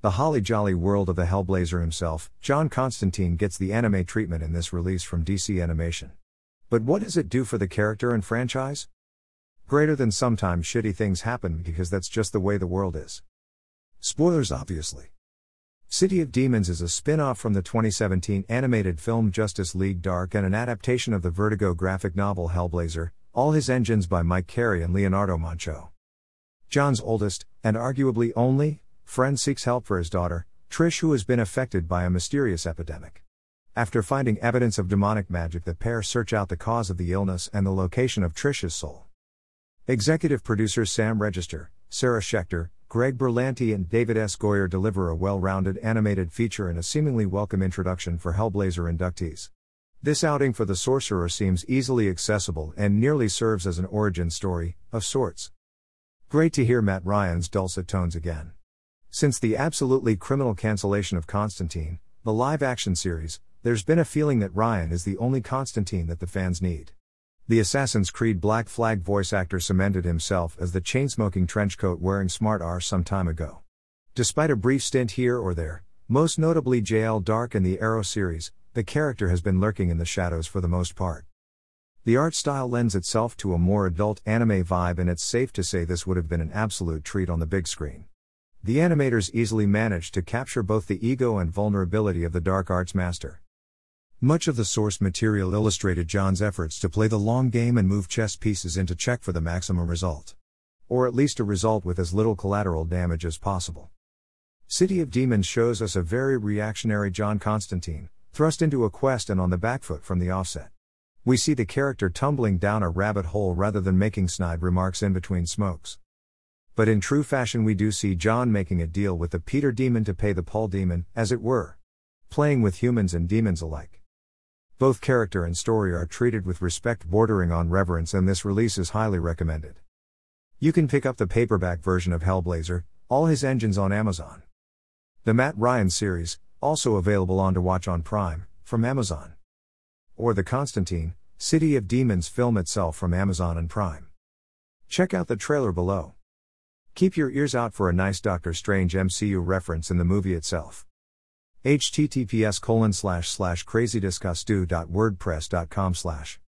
The holly jolly world of the Hellblazer himself, John Constantine gets the anime treatment in this release from DC Animation. But what does it do for the character and franchise? Greater than sometimes shitty things happen because that's just the way the world is. Spoilers, obviously. City of Demons is a spin off from the 2017 animated film Justice League Dark and an adaptation of the Vertigo graphic novel Hellblazer, all his engines by Mike Carey and Leonardo Manco. John's oldest, and arguably only, friend seeks help for his daughter, Trish, who has been affected by a mysterious epidemic. After finding evidence of demonic magic, the pair search out the cause of the illness and the location of Trish's soul. Executive producers Sam Register, Sarah Schechter, Greg Berlanti, and David S. Goyer deliver a well rounded animated feature and a seemingly welcome introduction for Hellblazer inductees. This outing for the sorcerer seems easily accessible and nearly serves as an origin story, of sorts. Great to hear Matt Ryan's dulcet tones again. Since the absolutely criminal cancellation of Constantine, the live action series, there's been a feeling that Ryan is the only Constantine that the fans need. The Assassin's Creed Black Flag voice actor cemented himself as the chain-smoking trenchcoat wearing smart R some time ago. Despite a brief stint here or there, most notably JL Dark in the Arrow series, the character has been lurking in the shadows for the most part. The art style lends itself to a more adult anime vibe, and it's safe to say this would have been an absolute treat on the big screen. The animators easily managed to capture both the ego and vulnerability of the dark arts master. Much of the source material illustrated John's efforts to play the long game and move chess pieces into check for the maximum result. Or at least a result with as little collateral damage as possible. City of Demons shows us a very reactionary John Constantine, thrust into a quest and on the back foot from the offset. We see the character tumbling down a rabbit hole rather than making snide remarks in between smokes. But in true fashion, we do see John making a deal with the Peter demon to pay the Paul demon, as it were. Playing with humans and demons alike. Both character and story are treated with respect bordering on reverence, and this release is highly recommended. You can pick up the paperback version of Hellblazer, all his engines on Amazon. The Matt Ryan series, also available on to watch on Prime, from Amazon. Or the Constantine, City of Demons film itself from Amazon and Prime. Check out the trailer below. Keep your ears out for a nice Doctor Strange MCU reference in the movie itself. https colon slash slash crazydiscussdo.wordpress.com slash